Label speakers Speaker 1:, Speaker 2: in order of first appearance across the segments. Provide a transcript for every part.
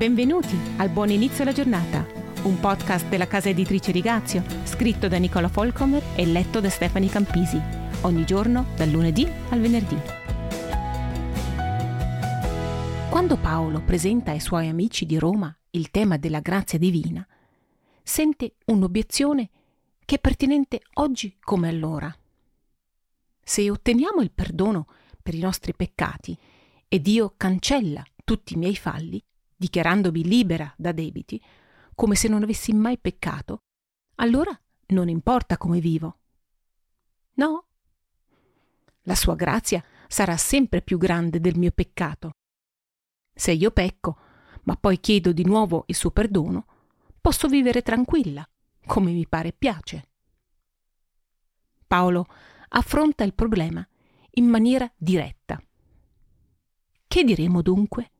Speaker 1: Benvenuti al Buon Inizio alla Giornata, un podcast della casa editrice Rigazio, scritto da Nicola Folcomer e letto da Stefani Campisi, ogni giorno dal lunedì al venerdì. Quando Paolo presenta ai suoi amici di Roma il tema della grazia divina, sente un'obiezione che è pertinente oggi come allora. Se otteniamo il perdono per i nostri peccati e Dio cancella tutti i miei falli, dichiarandomi libera da debiti, come se non avessi mai peccato, allora non importa come vivo. No. La sua grazia sarà sempre più grande del mio peccato. Se io pecco, ma poi chiedo di nuovo il suo perdono, posso vivere tranquilla, come mi pare piace. Paolo affronta il problema in maniera diretta. Che diremo dunque?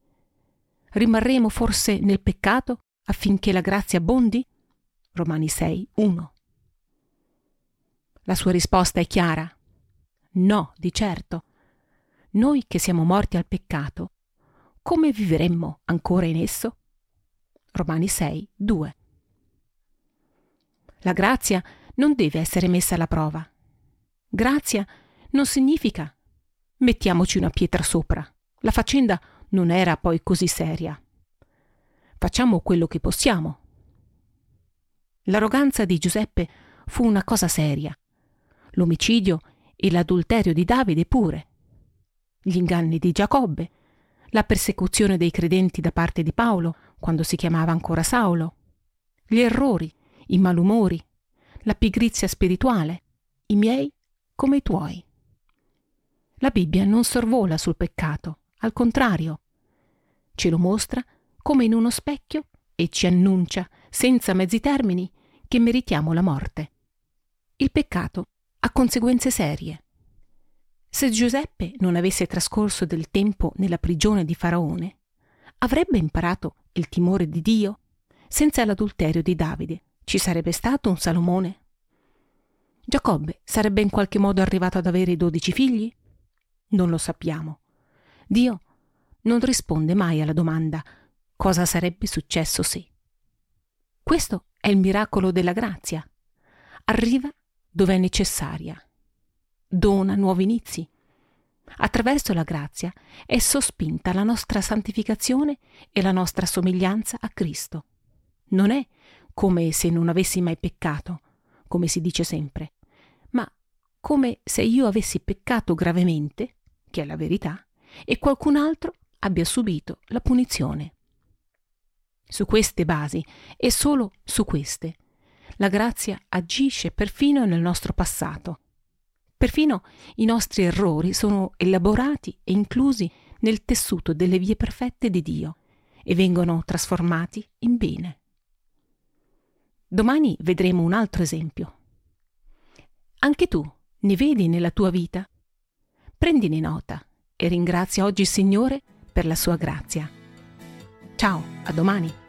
Speaker 1: Rimarremo forse nel peccato affinché la grazia abbondi? Romani 6, 1. La sua risposta è chiara. No, di certo. Noi che siamo morti al peccato, come vivremmo ancora in esso? Romani 6, 2. La grazia non deve essere messa alla prova. Grazia non significa mettiamoci una pietra sopra. La faccenda non era poi così seria. Facciamo quello che possiamo. L'arroganza di Giuseppe fu una cosa seria. L'omicidio e l'adulterio di Davide pure. Gli inganni di Giacobbe, la persecuzione dei credenti da parte di Paolo, quando si chiamava ancora Saulo, gli errori, i malumori, la pigrizia spirituale, i miei come i tuoi. La Bibbia non sorvola sul peccato, al contrario, ce lo mostra come in uno specchio e ci annuncia, senza mezzi termini, che meritiamo la morte. Il peccato ha conseguenze serie. Se Giuseppe non avesse trascorso del tempo nella prigione di Faraone, avrebbe imparato il timore di Dio? Senza l'adulterio di Davide ci sarebbe stato un Salomone? Giacobbe sarebbe in qualche modo arrivato ad avere dodici figli? Non lo sappiamo. Dio non risponde mai alla domanda cosa sarebbe successo se. Questo è il miracolo della grazia. Arriva dove è necessaria. Dona nuovi inizi. Attraverso la grazia è sospinta la nostra santificazione e la nostra somiglianza a Cristo. Non è come se non avessi mai peccato, come si dice sempre, ma come se io avessi peccato gravemente, che è la verità, e qualcun altro abbia subito la punizione. Su queste basi e solo su queste, la grazia agisce perfino nel nostro passato. Perfino i nostri errori sono elaborati e inclusi nel tessuto delle vie perfette di Dio e vengono trasformati in bene. Domani vedremo un altro esempio. Anche tu ne vedi nella tua vita? Prendine nota e ringrazia oggi il Signore per la sua grazia. Ciao, a domani.